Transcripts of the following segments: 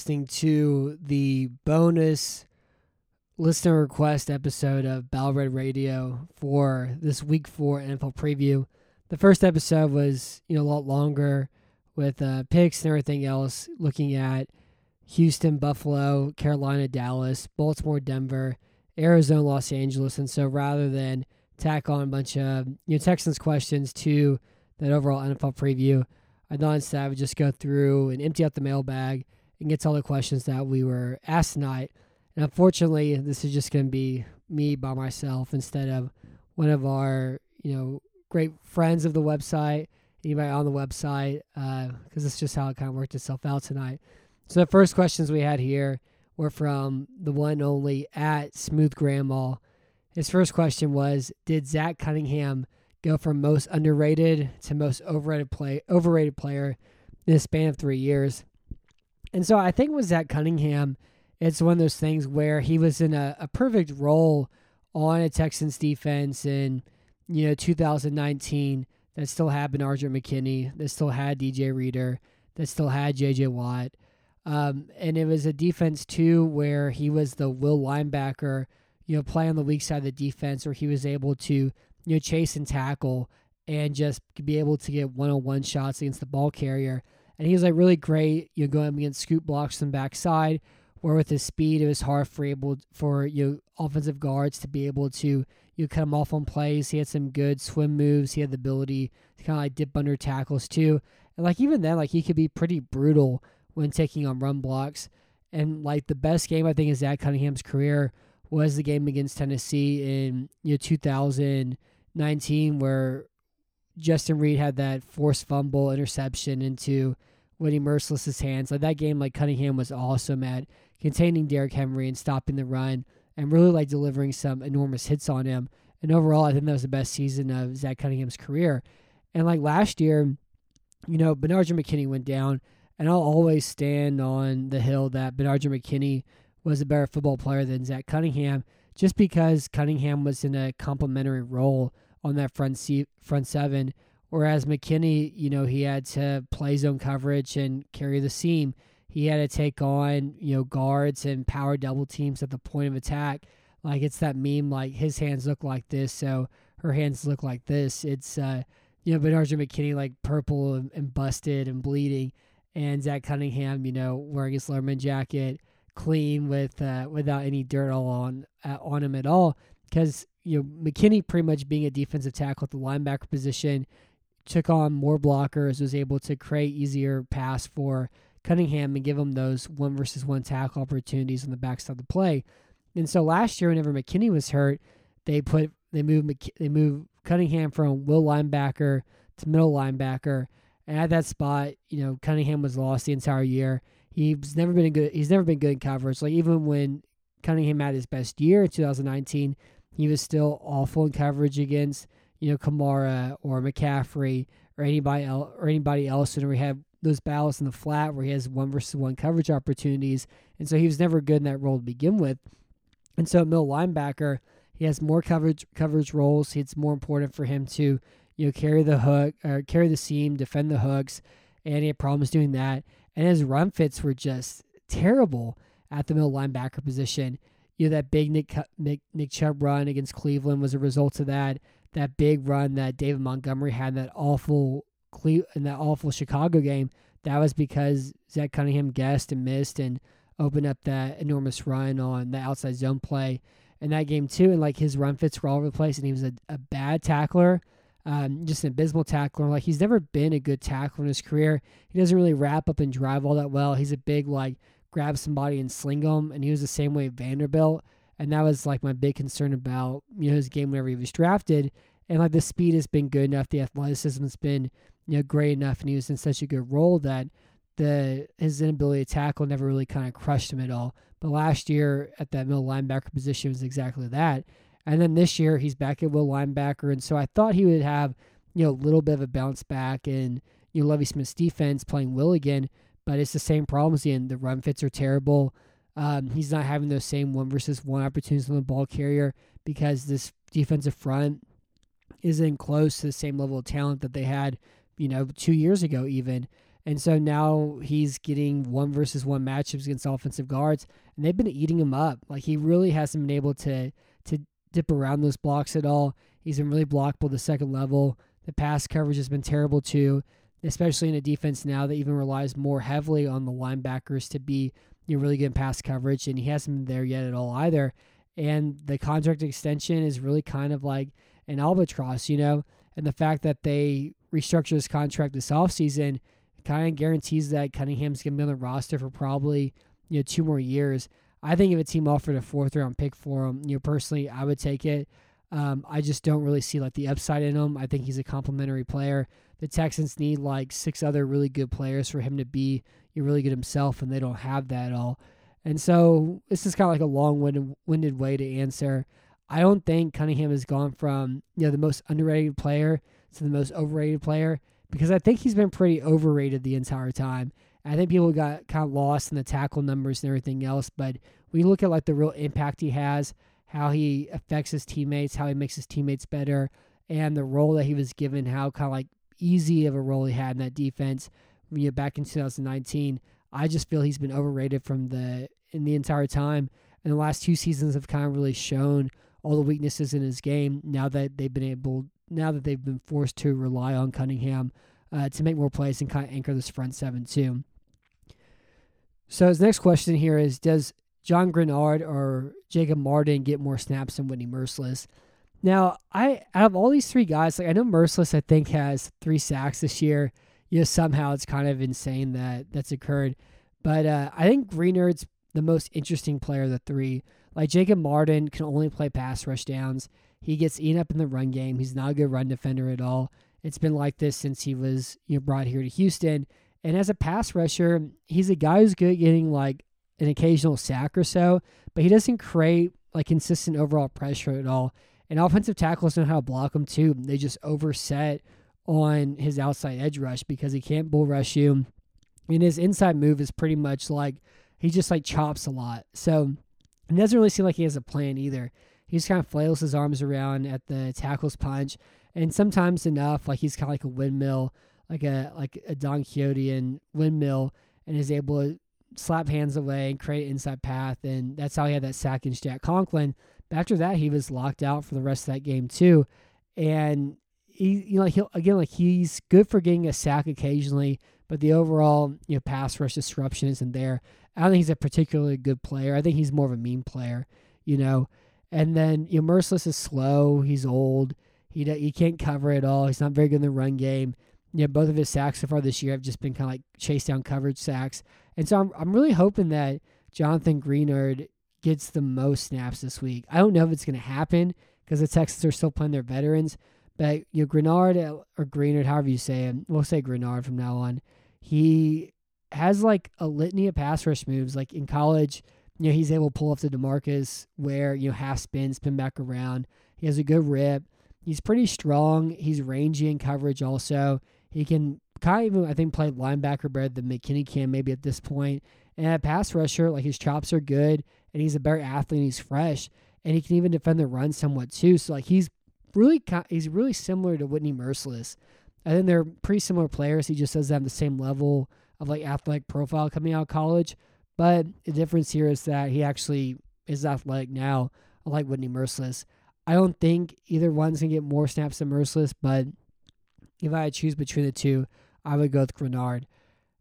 listening to the bonus listener request episode of Battle Red Radio for this week four NFL preview. The first episode was, you know, a lot longer with uh, picks and everything else, looking at Houston, Buffalo, Carolina, Dallas, Baltimore, Denver, Arizona, Los Angeles. And so rather than tack on a bunch of you know Texans questions to that overall NFL preview, I thought instead I would just go through and empty out the mailbag and get to all the questions that we were asked tonight. And unfortunately, this is just going to be me by myself instead of one of our, you know, great friends of the website, anybody on the website, uh, because it's just how it kind of worked itself out tonight. So the first questions we had here were from the one only at Smooth Grandma. His first question was, did Zach Cunningham – go from most underrated to most overrated play overrated player in a span of three years. And so I think with Zach Cunningham, it's one of those things where he was in a, a perfect role on a Texans defense in you know 2019 that still had Benardrick McKinney, that still had DJ Reader, that still had JJ Watt. Um, and it was a defense too where he was the will linebacker, you know, play on the weak side of the defense where he was able to you know, chase and tackle and just be able to get one on one shots against the ball carrier. And he was like really great, you know, going against scoop blocks from backside, where with his speed it was hard for able for you know, offensive guards to be able to you know, cut him off on plays. He had some good swim moves. He had the ability to kind of like dip under tackles too. And like even then, like he could be pretty brutal when taking on run blocks. And like the best game I think is Zach Cunningham's career was the game against Tennessee in you know 2019 where Justin Reid had that forced fumble interception into Whitney Mercilus's hands. Like that game, like Cunningham was awesome at containing Derrick Henry and stopping the run and really like delivering some enormous hits on him. And overall, I think that was the best season of Zach Cunningham's career. And like last year, you know, Benardrick McKinney went down, and I'll always stand on the hill that Benardrick McKinney was a better football player than Zach Cunningham, just because Cunningham was in a complementary role on that front seat, front seven, whereas McKinney, you know, he had to play zone coverage and carry the seam. He had to take on, you know, guards and power double teams at the point of attack. Like it's that meme, like his hands look like this, so her hands look like this. It's, uh, you know, Benardrick McKinney like purple and, and busted and bleeding, and Zach Cunningham, you know, wearing his Letterman jacket clean with uh, without any dirt all on uh, on him at all. Because you know McKinney pretty much being a defensive tackle at the linebacker position took on more blockers, was able to create easier pass for Cunningham and give him those one versus one tackle opportunities on the backside of the play. And so last year, whenever McKinney was hurt, they put they moved they moved Cunningham from will linebacker to middle linebacker. And at that spot, you know, Cunningham was lost the entire year. He's never been good. He's never been good in coverage. Like even when Cunningham had his best year in 2019, he was still awful in coverage against you know Kamara or McCaffrey or anybody else or anybody else. And we had those battles in the flat where he has one versus one coverage opportunities, and so he was never good in that role to begin with. And so middle linebacker, he has more coverage coverage roles. It's more important for him to you know carry the hook or carry the seam, defend the hooks, and he had problems doing that and his run fits were just terrible at the middle linebacker position. You know that big Nick Nick, Nick Chubb run against Cleveland was a result of that. That big run that David Montgomery had in that awful Cle- in that awful Chicago game. That was because Zach Cunningham guessed and missed and opened up that enormous run on the outside zone play in that game too. And like his run fits were all over the place, and he was a, a bad tackler um, just an abysmal tackler. Like he's never been a good tackler in his career. He doesn't really wrap up and drive all that well. He's a big like grab somebody and sling them, and he was the same way Vanderbilt. And that was like my big concern about you know his game whenever he was drafted. And like the speed has been good enough, the athleticism has been you know great enough, and he was in such a good role that the his inability to tackle never really kind of crushed him at all. But last year at that middle linebacker position was exactly that. And then this year he's back at will linebacker, and so I thought he would have you know a little bit of a bounce back and you know Lovie Smith's defense playing will again, but it's the same problems again. The run fits are terrible. Um, he's not having those same one versus one opportunities on the ball carrier because this defensive front isn't close to the same level of talent that they had, you know, two years ago even. And so now he's getting one versus one matchups against offensive guards, and they've been eating him up. Like he really hasn't been able to to dip around those blocks at all. He's been really blockable the second level. The pass coverage has been terrible too, especially in a defense now that even relies more heavily on the linebackers to be you know, really good in pass coverage, and he hasn't been there yet at all either. And the contract extension is really kind of like an albatross, you know, and the fact that they restructure this contract this offseason kind of guarantees that Cunningham's going to be on the roster for probably, you know, two more years. I think if a team offered a fourth round pick for him, you know, personally, I would take it. Um, I just don't really see like the upside in him. I think he's a complimentary player. The Texans need like six other really good players for him to be really good himself, and they don't have that at all. And so this is kind of like a long-winded way to answer. I don't think Cunningham has gone from you know the most underrated player to the most overrated player because I think he's been pretty overrated the entire time. I think people got kind of lost in the tackle numbers and everything else, but we look at like the real impact he has, how he affects his teammates, how he makes his teammates better, and the role that he was given, how kind of like easy of a role he had in that defense. You know, back in 2019, I just feel he's been overrated from the in the entire time. And the last two seasons have kind of really shown all the weaknesses in his game. Now that they've been able, now that they've been forced to rely on Cunningham uh, to make more plays and kind of anchor this front seven too. So his next question here is: Does John Grenard or Jacob Martin get more snaps than Whitney Mercilus? Now, I out of all these three guys, like I know Mercilus, I think has three sacks this year. You know, somehow it's kind of insane that that's occurred. But uh, I think Greenard's the most interesting player of the three. Like Jacob Martin can only play pass rush downs. He gets eaten up in the run game. He's not a good run defender at all. It's been like this since he was you know brought here to Houston. And as a pass rusher, he's a guy who's good at getting like an occasional sack or so, but he doesn't create like consistent overall pressure at all. And offensive tackles know how to block him too. They just overset on his outside edge rush because he can't bull rush you. And his inside move is pretty much like he just like chops a lot. So it doesn't really seem like he has a plan either. He just kind of flails his arms around at the tackles punch, and sometimes enough, like he's kind of like a windmill, like a like a Don Quixote windmill, and is able to slap hands away and create an inside path, and that's how he had that sack against Jack Conklin. But after that, he was locked out for the rest of that game too, and he you know like he'll again like he's good for getting a sack occasionally, but the overall you know pass rush disruption isn't there. I don't think he's a particularly good player. I think he's more of a mean player, you know. And then you know Mercilus is slow. He's old. He he can't cover at all. He's not very good in the run game. You know, both of his sacks so far this year have just been kind of like chase down coverage sacks. And so I'm I'm really hoping that Jonathan Greenard gets the most snaps this week. I don't know if it's going to happen because the Texans are still playing their veterans, but you know, Grenard or Greenard, however you say him, we'll say Grenard from now on. He has like a litany of pass rush moves. Like in college, you know, he's able to pull off the DeMarcus Ware, you know, half spin, spin back around. He has a good rip. He's pretty strong. He's rangy in coverage also. He can kind of even, I think, play linebacker better than McKinney can maybe at this point. And at pass rusher, like his chops are good and he's a better athlete and he's fresh. And he can even defend the run somewhat too. So like he's really he's really similar to Whitney Mercilus. I think they're pretty similar players. He just doesn't have the same level of like athletic profile coming out of college. But the difference here is that he actually is athletic now, unlike Whitney Mercilus. I don't think either one's gonna get more snaps than Mercilus, but if I choose between the two, I would go with Grenard.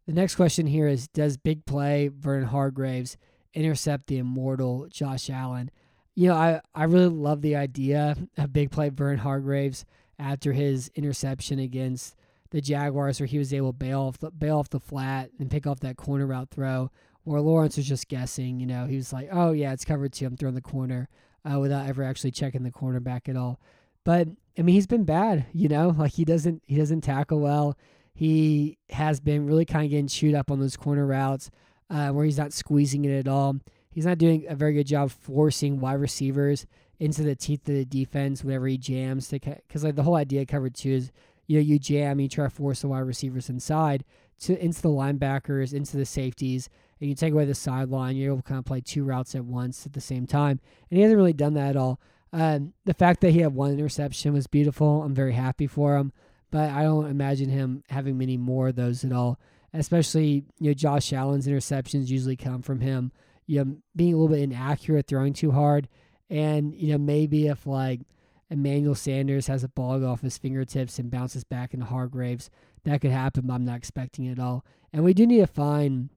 The next question here is Does big play Vernon Hargreaves intercept the immortal Josh Allen? you know, I, I really love the idea of big play Vern Hargreaves after his interception against the Jaguars, where he was able to bail off the, bail off the flat and pick off that corner route throw. Where Lawrence was just guessing, you know, he was like, "Oh yeah, it's covered too. I'm throwing the corner," uh, without ever actually checking the cornerback at all. But I mean, he's been bad, you know, like he doesn't he doesn't tackle well. he has been really kind of getting chewed up on those corner routes uh, where he's not squeezing it at all. He's not doing a very good job forcing wide receivers into the teeth of the defense whenever he jams. Because like the whole idea covered two is you know you jam, you try to force the wide receivers inside to into the linebackers, into the safeties, and you take away the sideline. You're able to kind of play two routes at once at the same time, and he hasn't really done that at all. Um, the fact that he had one interception was beautiful. I'm very happy for him, but I don't imagine him having many more of those at all. Especially, you know, Josh Allen's interceptions usually come from him, you know, being a little bit inaccurate, throwing too hard, and you know maybe if like Emmanuel Sanders has a ball off his fingertips and bounces back into Hargreaves, that could happen. But I'm not expecting it at all. And we do need to find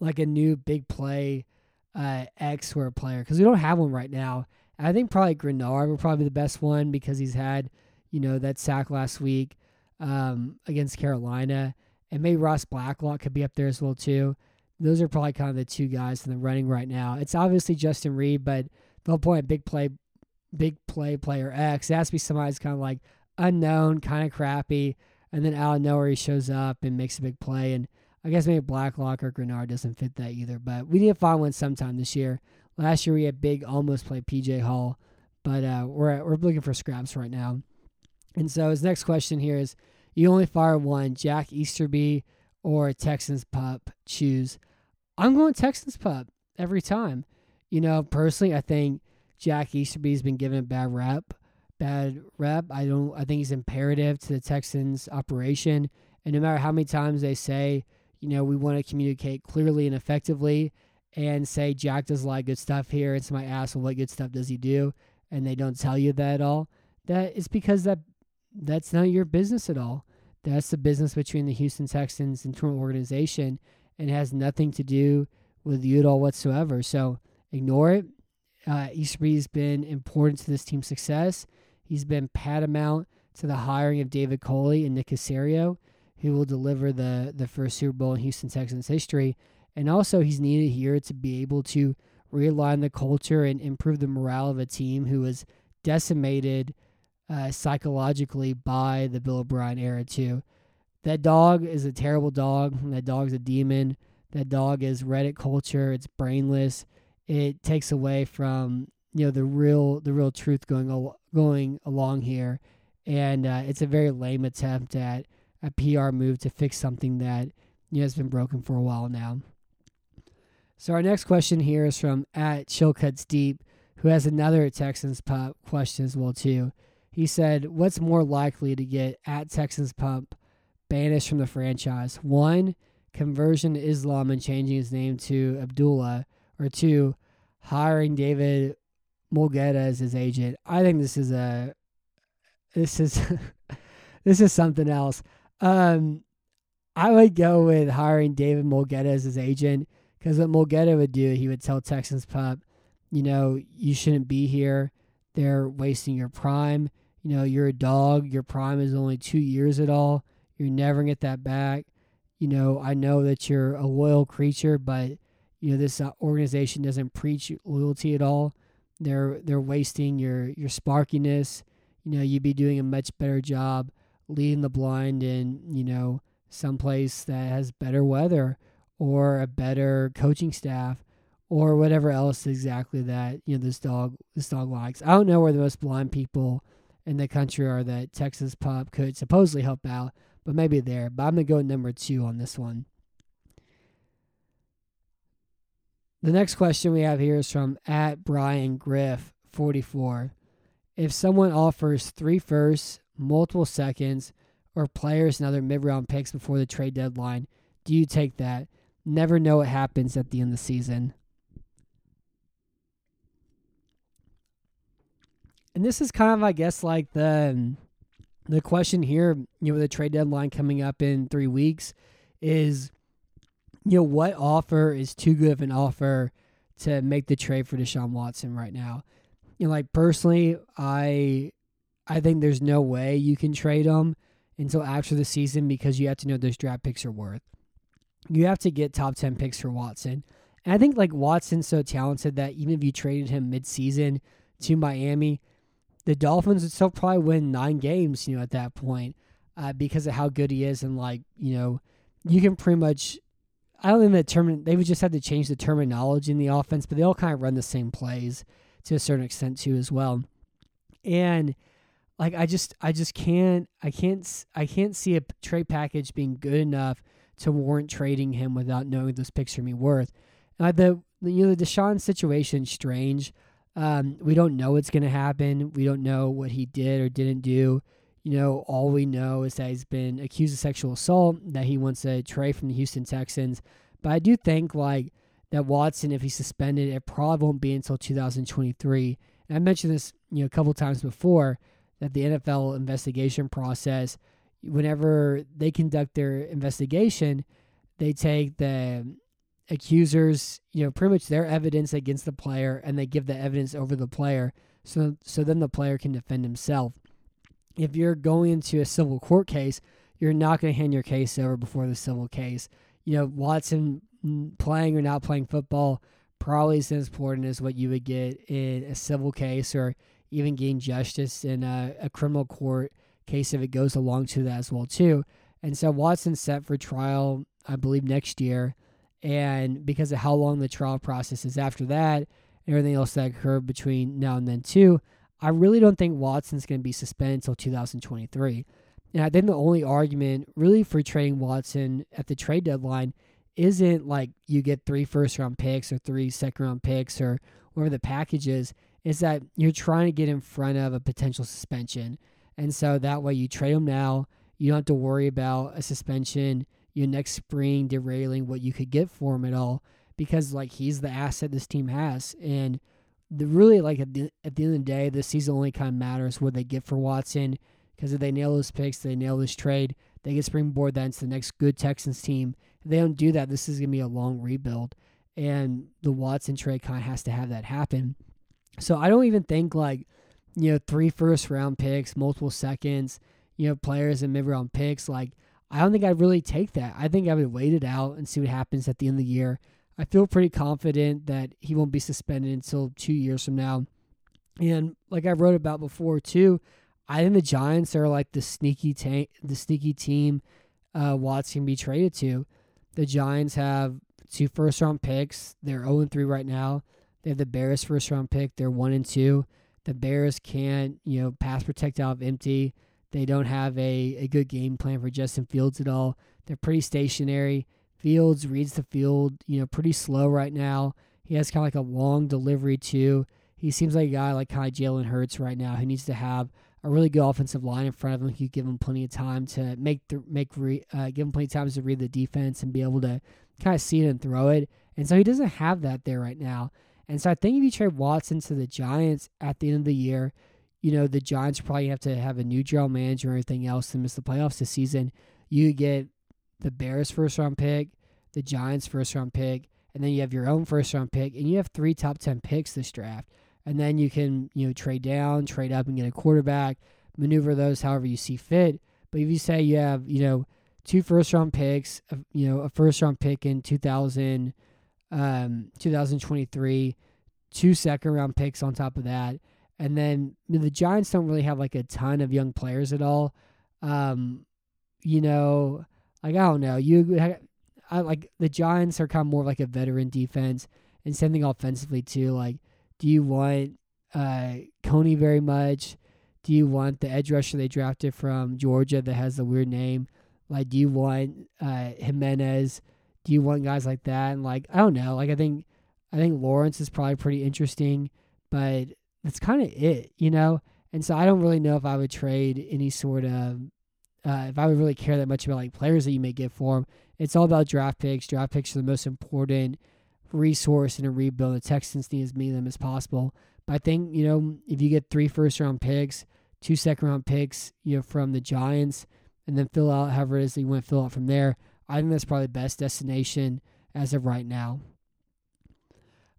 like a new big play uh, X of player because we don't have one right now. I think probably Greenard would probably be the best one because he's had, you know, that sack last week um, against Carolina. And maybe Ross Blacklock could be up there as well, too. Those are probably kind of the two guys in the running right now. It's obviously Justin Reid, but the whole point big play, big play player X, it has to be somebody who's kind of like unknown, kind of crappy. And then out of nowhere, he shows up and makes a big play. And I guess maybe Blacklock or Grenard doesn't fit that either. But we need to find one sometime this year. Last year we had big almost play PJ Hall, but uh, we're we're looking for scraps right now. And so his next question here is: You only fire one, Jack Easterby or Texans pup? Choose. I'm going Texans pup every time. You know, personally, I think Jack Easterby's been given a bad rep. Bad rep. I don't. I think he's imperative to the Texans operation. And no matter how many times they say, you know, we want to communicate clearly and effectively, and say Jack does a lot of good stuff here, and somebody asks, well, what good stuff does he do? And they don't tell you that at all. That is because that that's not your business at all. That's the business between the Houston Texans internal organization and has nothing to do with you at all whatsoever. So ignore it. Uh, Easterby's been important to this team's success. He's been paramount to the hiring of David Culley and Nick Caserio, who will deliver the, the first Super Bowl in Houston Texans history. And also, he's needed here to be able to realign the culture and improve the morale of a team who was decimated uh, psychologically by the Bill O'Brien era, too. That dog is a terrible dog. That dog's a demon. That dog is Reddit culture. It's brainless. It takes away from you know the real the real truth going al- going along here, and uh, it's a very lame attempt at a PR move to fix something that you know, has been broken for a while now. So our next question here is from at Chillcuts Deep, who has another Texans Pup question as well too. He said, "What's more likely to get at Texans Pup banished from the franchise? One, conversion to Islam and changing his name to Abdullah, or two, hiring David Mulugheta as his agent." I think this is a this is this is something else. Um, I would go with hiring David Mulugheta as his agent because what Mulugheta would do, he would tell Texans Pup, you know, you shouldn't be here. They're wasting your prime. You know, you're a dog. Your prime is only two years at all. You're never to get that back. You know, I know that you're a loyal creature, but, you know, this uh, organization doesn't preach loyalty at all. They're they're wasting your your sparkiness. You know, you'd be doing a much better job leading the blind in, you know, someplace that has better weather or a better coaching staff or whatever else exactly that you know this dog this dog likes. I don't know where the most blind people in the country are that Texas Pop could supposedly help out, but maybe there. But I'm gonna go number two on this one. The next question we have here is from at Brian Griff 44. If someone offers three firsts, multiple seconds, or players and other mid round picks before the trade deadline, do you take that? never know what happens at the end of the season. And this is kind of, I guess, like the um, the question here. You know, with the trade deadline coming up in three weeks is, you know, what offer is too good of an offer to make the trade for Deshaun Watson right now? You know, like personally, I I think there's no way you can trade him until after the season because you have to know those draft picks are worth you have to get top 10 picks for Watson. And I think like Watson's so talented that even if you traded him midseason to Miami, the Dolphins would still probably win nine games, you know, at that point. uh, because of how good he is. And, like, you know, you can pretty much, I don't think the term, they would just have to change the terminology in the offense, but they all kind of run the same plays to a certain extent, too, as well. And, like I just I just can't I can't I can't see a trade package being good enough to warrant trading him without knowing those picks are me worth. And like the you know the Deshaun situation strange. Um, we don't know what's going to happen. We don't know what he did or didn't do. You know, all we know is that he's been accused of sexual assault, that he wants to trade from the Houston Texans. But I do think like that Watson, if he's suspended, it probably won't be until 2023. And I mentioned this, you know, a couple times before that the NFL investigation process, whenever they conduct their investigation, they take the accusers, you know, pretty much their evidence against the player and they give the evidence over the player so so then the player can defend himself. If you're going into a civil court case, you're not going to hand your case over before the civil case. You know, Watson mm, playing or not playing football probably is as important as what you would get in a civil case or even gain justice in a, a criminal court case if it goes along to that as well too. And so Watson's set for trial, I believe, next year. And because of how long the trial process is after that, everything else that occurred between now and then too, I really don't think Watson's going to be suspended until 2023. And I think the only argument really for trading Watson at the trade deadline isn't like you get three first round picks or three second round picks or whatever the package is is that you're trying to get in front of a potential suspension. And so that way you trade him now. You don't have to worry about a suspension, your next spring derailing what you could get for him at all because like he's the asset this team has. And the really like at the, at the end of the day, the season only kind of matters what they get for Watson because if they nail those picks, they nail this trade, they get springboard that into the next good Texans team. If they don't do that, this is gonna be a long rebuild. And the Watson trade kind of has to have that happen. So I don't even think like, you know, three first round picks, multiple seconds, you know, players and mid round picks. Like, I don't think I'd really take that. I think I would wait it out and see what happens at the end of the year. I feel pretty confident that he won't be suspended until two years from now. And like I wrote about before too, I think the Giants are like the sneaky tank, the sneaky team uh, Watts can be traded to. The Giants have two first round picks. They're 0 3 right now. They have the Bears first round pick. They're one and two. The Bears can't, you know, pass protect out of empty. They don't have a, a good game plan for Justin Fields at all. They're pretty stationary. Fields reads the field, you know, pretty slow right now. He has kind of like a long delivery too. He seems like a guy like kind of Jalen Hurts right now He needs to have a really good offensive line in front of him. He give him plenty of time to make make re, uh, give him plenty of time to read the defense and be able to kind of see it and throw it. And so he doesn't have that there right now. And so I think if you trade Watson to the Giants at the end of the year, you know, the Giants probably have to have a new general manager or anything else to miss the playoffs this season. You get the Bears first round pick, the Giants first round pick, and then you have your own first round pick, and you have three top 10 picks this draft. And then you can, you know, trade down, trade up, and get a quarterback, maneuver those however you see fit. But if you say you have, you know, two first round picks, you know, a first round pick in 2000, um, 2023, two second round picks on top of that. And then the Giants don't really have like a ton of young players at all. Um, you know, like I don't know. You I like the Giants are kind of more like a veteran defense and same thing offensively too. Like, do you want uh Coney very much? Do you want the edge rusher they drafted from Georgia that has the weird name? Like, do you want uh Jimenez? do you want guys like that? And like I don't know, like I think I think Lawrence is probably pretty interesting, but that's kind of it, you know. And so I don't really know if I would trade any sort of uh, if I would really care that much about like players that you may get for them. It's all about draft picks. Draft picks are the most important resource in a rebuild. The Texans need as many of them as possible. But I think you know if you get three first round picks, two second round picks, you know from the Giants, and then fill out however it is that you want to fill out from there. I think that's probably the best destination as of right now.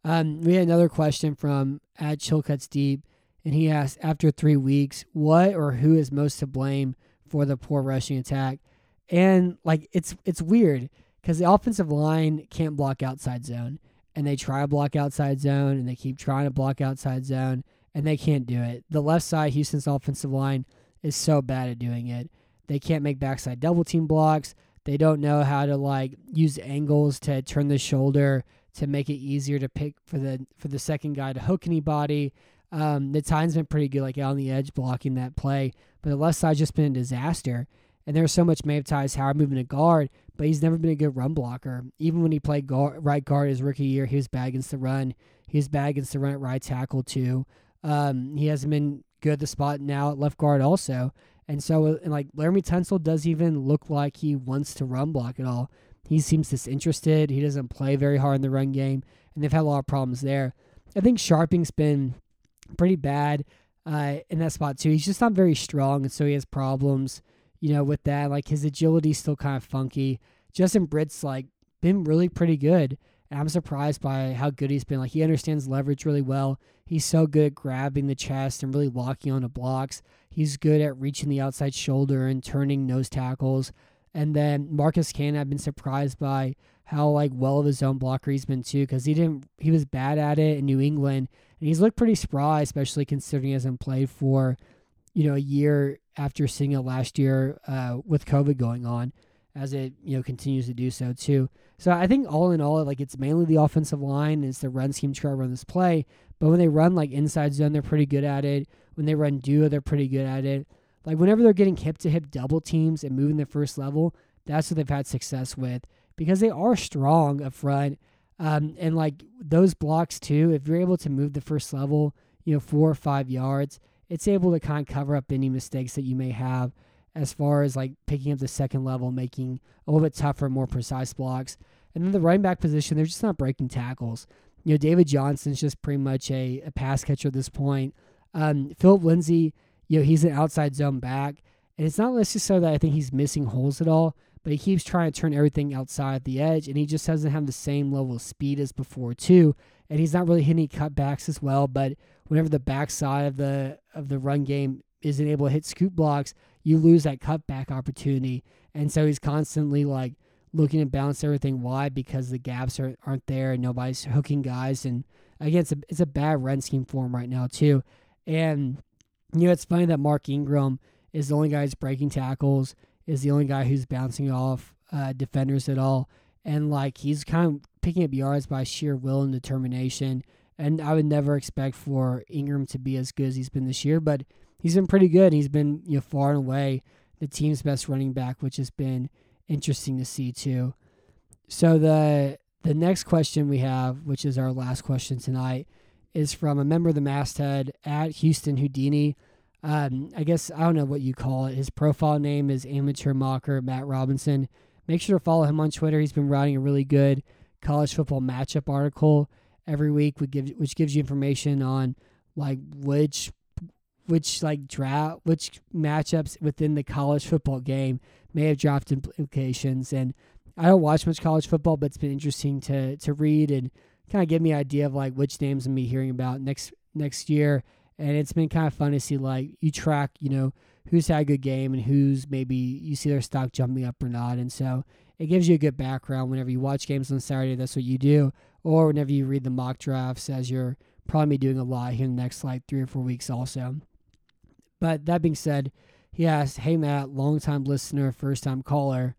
Um, we had another question from at Chilcuts Deep, and he asked, after three weeks, what or who is most to blame for the poor rushing attack? And like it's it's weird because the offensive line can't block outside zone, and they try to block outside zone, and they keep trying to block outside zone, and they can't do it. The left side, Houston's offensive line, is so bad at doing it. They can't make backside double team blocks. They don't know how to like use angles to turn the shoulder to make it easier to pick for the for the second guy to hook anybody. Um, the time's been pretty good, like on the edge blocking that play, but the left side's just been a disaster. And there's so much Maeve Howard moving to guard, but he's never been a good run blocker. Even when he played guard, right guard his rookie year, he was bad against the run. He was bad against the run at right tackle too. Um, he hasn't been good at the spot now at left guard also. And so, uh, and like Laremy Tunsil does even look like he wants to run block at all. He seems disinterested. He doesn't play very hard in the run game, and they've had a lot of problems there. I think Scharping's been pretty bad uh, in that spot too. He's just not very strong, and so he has problems, you know, with that. Like his agility's still kind of funky. Justin Britt's like been really pretty good. And I'm surprised by how good he's been. Like he understands leverage really well. He's so good at grabbing the chest and really locking onto blocks. He's good at reaching the outside shoulder and turning nose tackles. And then Marcus Cannon, I've been surprised by how like well of a zone blocker he's been too, because he didn't he was bad at it in New England, and he's looked pretty spry, especially considering he hasn't played for, you know, a year after seeing it last year uh, with COVID going on, as it you know continues to do so too. So I think all in all, like it's mainly the offensive line, it's the run scheme to to run this play. But when they run like inside zone, they're pretty good at it. When they run duo, they're pretty good at it. Like whenever they're getting hip to hip double teams and moving the first level, that's what they've had success with because they are strong up front. Um, and like those blocks too, if you're able to move the first level, you know, four or five yards, it's able to kind of cover up any mistakes that you may have as far as like picking up the second level, making a little bit tougher, more precise blocks. And then the running back position, they're just not breaking tackles. You know, David Johnson's just pretty much a, a pass catcher at this point. Um, Phillip Lindsay, you know, he's an outside zone back. And it's not necessarily that I think he's missing holes at all, but he keeps trying to turn everything outside the edge, and he just doesn't have the same level of speed as before too. And he's not really hitting cutbacks as well. But whenever the backside of the of the run game isn't able to hit scoop blocks, you lose that cutback opportunity. And so he's constantly like looking to balance everything wide because the gaps are, aren't there and nobody's hooking guys. And again, it's a, it's a bad run scheme for him right now, too. And, you know, it's funny that Mark Ingram is the only guy who's breaking tackles, is the only guy who's bouncing off uh, defenders at all. And, like, he's kind of picking up yards by sheer will and determination. And I would never expect for Ingram to be as good as he's been this year, but he's been pretty good. He's been, you know, far and away the team's best running back, which has been interesting to see too. So the the next question we have, which is our last question tonight, is from a member of the masthead at Houston Houdini. Um, I guess I don't know what you call it. His profile name is Amateur Mocker Matt Robinson. Make sure to follow him on Twitter. He's been writing a really good college football matchup article every week, which gives which gives you information on like which which like draft which matchups within the college football game may have draft implications and I don't watch much college football but it's been interesting to to read and kind of give me an idea of like which names I'm be hearing about next next year. And it's been kind of fun to see like you track you know who's had a good game and who's maybe you see their stock jumping up or not. And so it gives you a good background whenever you watch games on Saturday that's what you do. Or whenever you read the mock drafts as you're probably doing a lot here in the next like three or four weeks also. But that being said, he asked, Hey Matt, longtime listener, first time caller,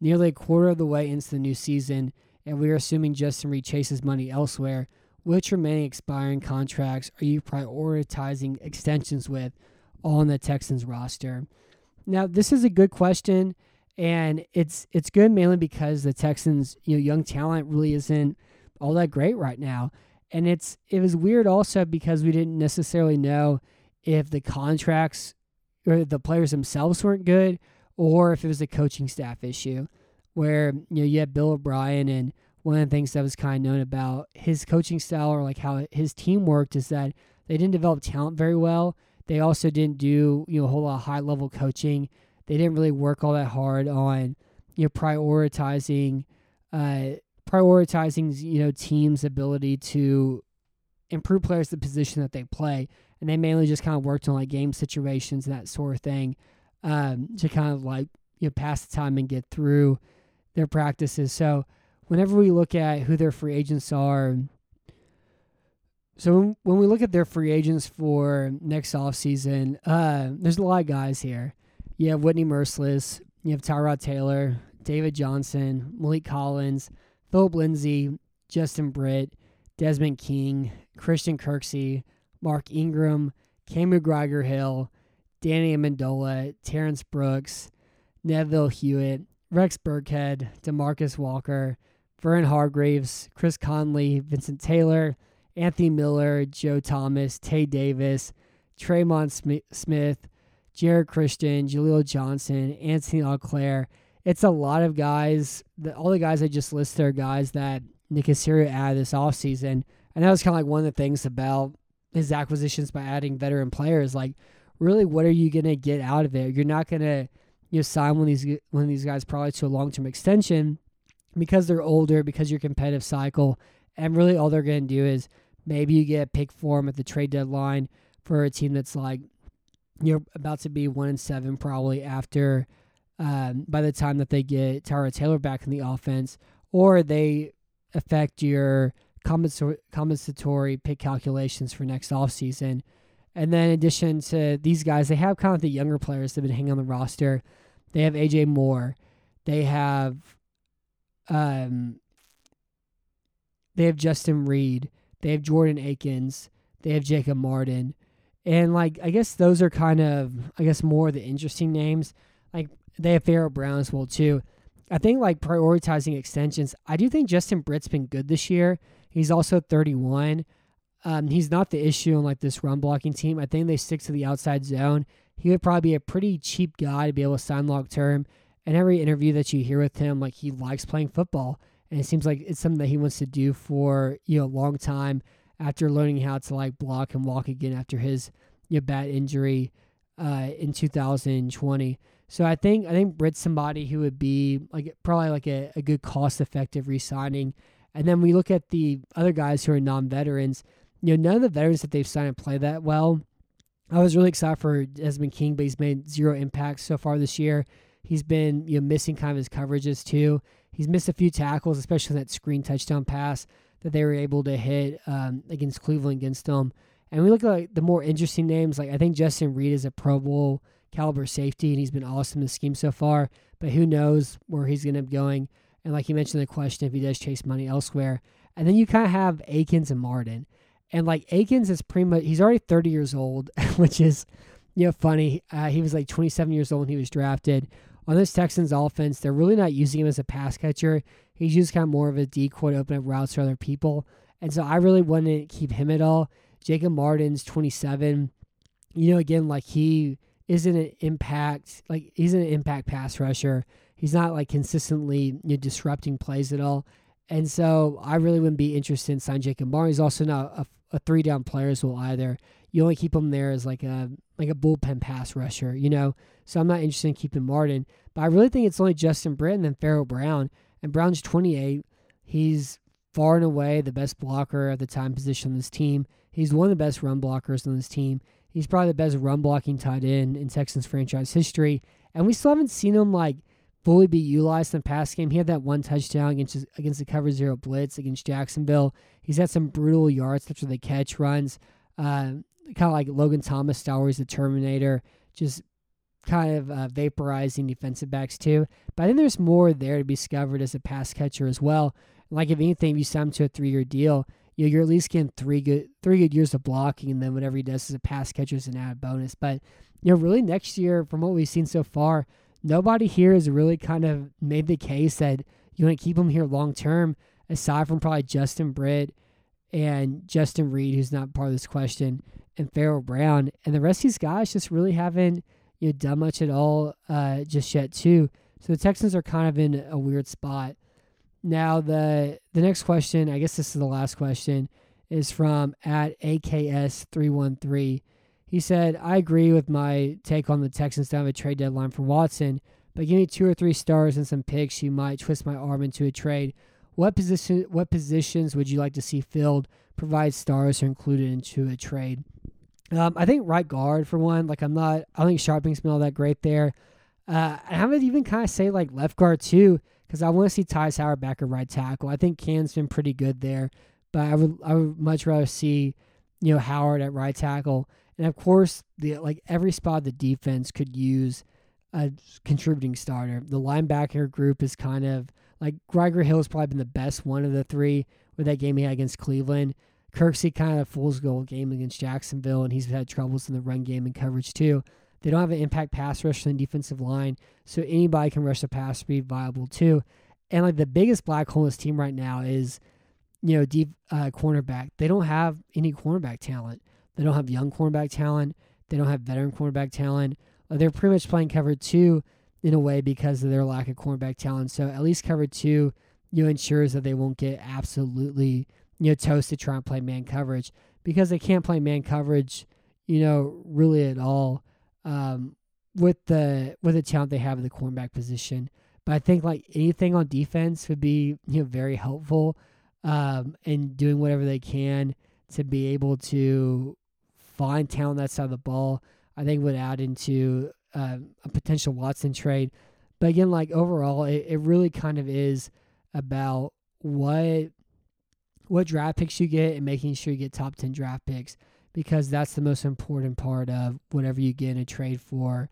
nearly a quarter of the way into the new season, and we are assuming Justin Reid chases money elsewhere. Which remaining expiring contracts are you prioritizing extensions with on the Texans roster? Now, this is a good question, and it's it's good mainly because the Texans, you know, young talent really isn't all that great right now. And it's it was weird also because we didn't necessarily know if the contracts or the players themselves weren't good or if it was a coaching staff issue where you know you had Bill O'Brien and one of the things that was kind of known about his coaching style or like how his team worked is that they didn't develop talent very well. They also didn't do you know a whole lot of high level coaching. They didn't really work all that hard on you know prioritizing uh, prioritizing you know teams' ability to improve players the position that they play and they mainly just kind of worked on like game situations and that sort of thing um, to kind of like you know pass the time and get through their practices. So whenever we look at who their free agents are, so when we look at their free agents for next offseason, uh, there's a lot of guys here. You have Whitney Mercilus. You have Tyrod Taylor, David Johnson, Maliek Collins, Phillip Lindsay, Justin Britt, Desmond King, Christian Kirksey, Mark Ingram, Kamu Grugier-Hill, Danny Amendola, Terrence Brooks, Neville Hewitt, Rex Burkhead, Demarcus Walker, Vernon Hargreaves, Chris Conley, Vincent Taylor, Anthony Miller, Joe Thomas, Tae Davis, Tremon Smith, Geron Christian, Jaleel Johnson, Anthony Auclair. It's a lot of guys. The, all the guys I just listed are guys that Nick Caserio added this offseason. And that was kind of like one of the things about his acquisitions by adding veteran players. Like, really, what are you going to get out of it? You're not going to you sign one of these one of these guys probably to a long term extension because they're older, because your competitive cycle, and really all they're going to do is maybe you get a pick for them at the trade deadline for a team that's like you're about to be one and seven probably after um, by the time that they get Tyrod Taylor back in the offense, or they affect your compensatory pick calculations for next offseason. And then in addition to these guys, they have kind of the younger players that have been hanging on the roster. They have AJ Moore. They have um they have Justin Reid. They have Jordan Akins. They have Jacob Martin. And like I guess those are kind of I guess more the interesting names. Like they have Pharaoh Brown as well too. I think like prioritizing extensions. I do think Justin Britt's been good this year. He's also 31. Um, he's not the issue in like this run blocking team. I think they stick to the outside zone. He would probably be a pretty cheap guy to be able to sign long term. And every interview that you hear with him, like he likes playing football, and it seems like it's something that he wants to do for you know a long time after learning how to like block and walk again after his you know, bad injury uh, in 2020. So I think I think Britt's somebody who would be like probably like a, a good cost effective re-signing. And then we look at the other guys who are non veterans. You know, none of the veterans that they've signed play that well. I was really excited for Desmond King, but he's made zero impact so far this year. He's been you know missing kind of his coverages too. He's missed a few tackles, especially that screen touchdown pass that they were able to hit um, against Cleveland against them. And we look at like, the more interesting names. Like I think Justin Reid is a Pro Bowl caliber safety, and he's been awesome in the scheme so far. But who knows where he's going to be going? And like you mentioned, the question if he does chase money elsewhere. And then you kind of have Akins and Martin. And like Akins is pretty much, he's already 30 years old, which is, you know, funny. Uh, he was like 27 years old when he was drafted. On this Texans offense, they're really not using him as a pass catcher. He's just kind of more of a decoy to open up routes for other people. And so I really wouldn't keep him at all. Jacob Martin's 27. You know, again, like he isn't an impact, like he's an impact pass rusher. He's not like consistently you know, disrupting plays at all. And so I really wouldn't be interested in signing Jacob Martin. He's also not a, a three down player as well either. You only keep him there as like a like a bullpen pass rusher, you know. So I'm not interested in keeping Martin. But I really think it's only Justin Britt and Pharaoh Brown. And Brown's 28. He's far and away the best blocker at the time position on this team. He's one of the best run blockers on this team. He's probably the best run blocking tight end in Texans franchise history. And we still haven't seen him like fully be utilized in the pass game. He had that one touchdown against against the cover zero blitz against Jacksonville. He's had some brutal yards after the catch runs, uh, kind of like Logan Thomas style, the Terminator, just kind of uh, vaporizing defensive backs too. But I think there's more there to be discovered as a pass catcher as well. Like if anything, if you sign him to a three year deal, you know, you're at least getting three good three good years of blocking, and then whatever he does as a pass catcher is an added bonus. But you know, really next year, from what we've seen so far, nobody here has really kind of made the case that you want to keep him here long term, aside from probably Justin Britt and Justin Reid, who's not part of this question, and Pharaoh Brown, and the rest of these guys just really haven't you know done much at all uh, just yet too. So the Texans are kind of in a weird spot. Now the the next question, I guess this is the last question, is from at AKS three one three. He said, "I agree with my take on the Texans have a trade deadline for Watson, but give me two or three stars and some picks. You might twist my arm into a trade. What position? What positions would you like to see filled? Provide stars are included into a trade. Um, I think right guard for one. Like I'm not. I think Scharping's been all that great there. Uh, I would even kind of say like left guard too because I want to see Ty Howard back at right tackle. I think Cam's been pretty good there, but I would I would much rather see you know Howard at right tackle. And of course, the like every spot the defense could use a contributing starter. The linebacker group is kind of like Grugier-Hill has probably been the best one of the three with that game he had against Cleveland. Kirksey kind of fool's goal game against Jacksonville, and he's had troubles in the run game and coverage too. They don't have an impact pass rush on the defensive line, so anybody can rush the pass, be viable too. And like the biggest black hole in this team right now is, you know, deep uh, cornerback. They don't have any cornerback talent. They don't have young cornerback talent. They don't have veteran cornerback talent. Uh, they're pretty much playing cover two in a way because of their lack of cornerback talent. So at least cover two, you know, ensures that they won't get absolutely, you know, toasted trying to play man coverage because they can't play man coverage, you know, really at all um, with the with the talent they have in the cornerback position. But I think like anything on defense would be you know very helpful um, in doing whatever they can to be able to find talent that side of the ball. I think would add into uh, a potential Watson trade. But again, like overall, it, it really kind of is about what what draft picks you get and making sure you get top ten draft picks because that's the most important part of whatever you get in a trade for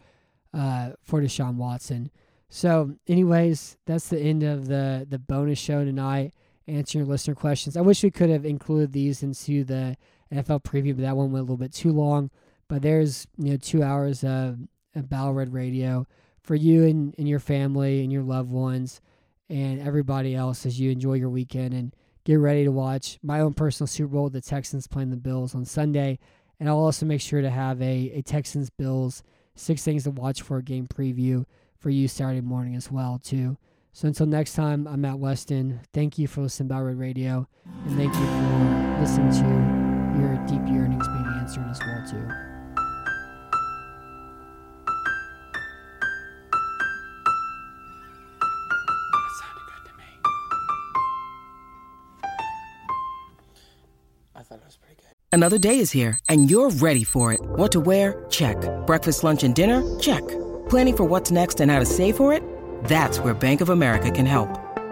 uh, for Deshaun Watson. So, anyways, that's the end of the the bonus show tonight. Answering listener questions. I wish we could have included these into the NFL preview, but that one went a little bit too long. But there's you know two hours of, of Radio for you and, and your family and your loved ones and everybody else as you enjoy your weekend and get ready to watch my own personal Super Bowl, the Texans playing the Bills on Sunday. And I'll also make sure to have a, a Texans Bills six things to watch for game preview for you Saturday morning as well too. So until next time, I'm Matt Weston. Thank you for listening to Red Radio, and thank you for listening to your deep yearnings being answered as well too. Another day is here, and you're ready for it. What to wear? Check. Breakfast, lunch, and dinner? Check. Planning for what's next and how to save for it? That's where Bank of America can help.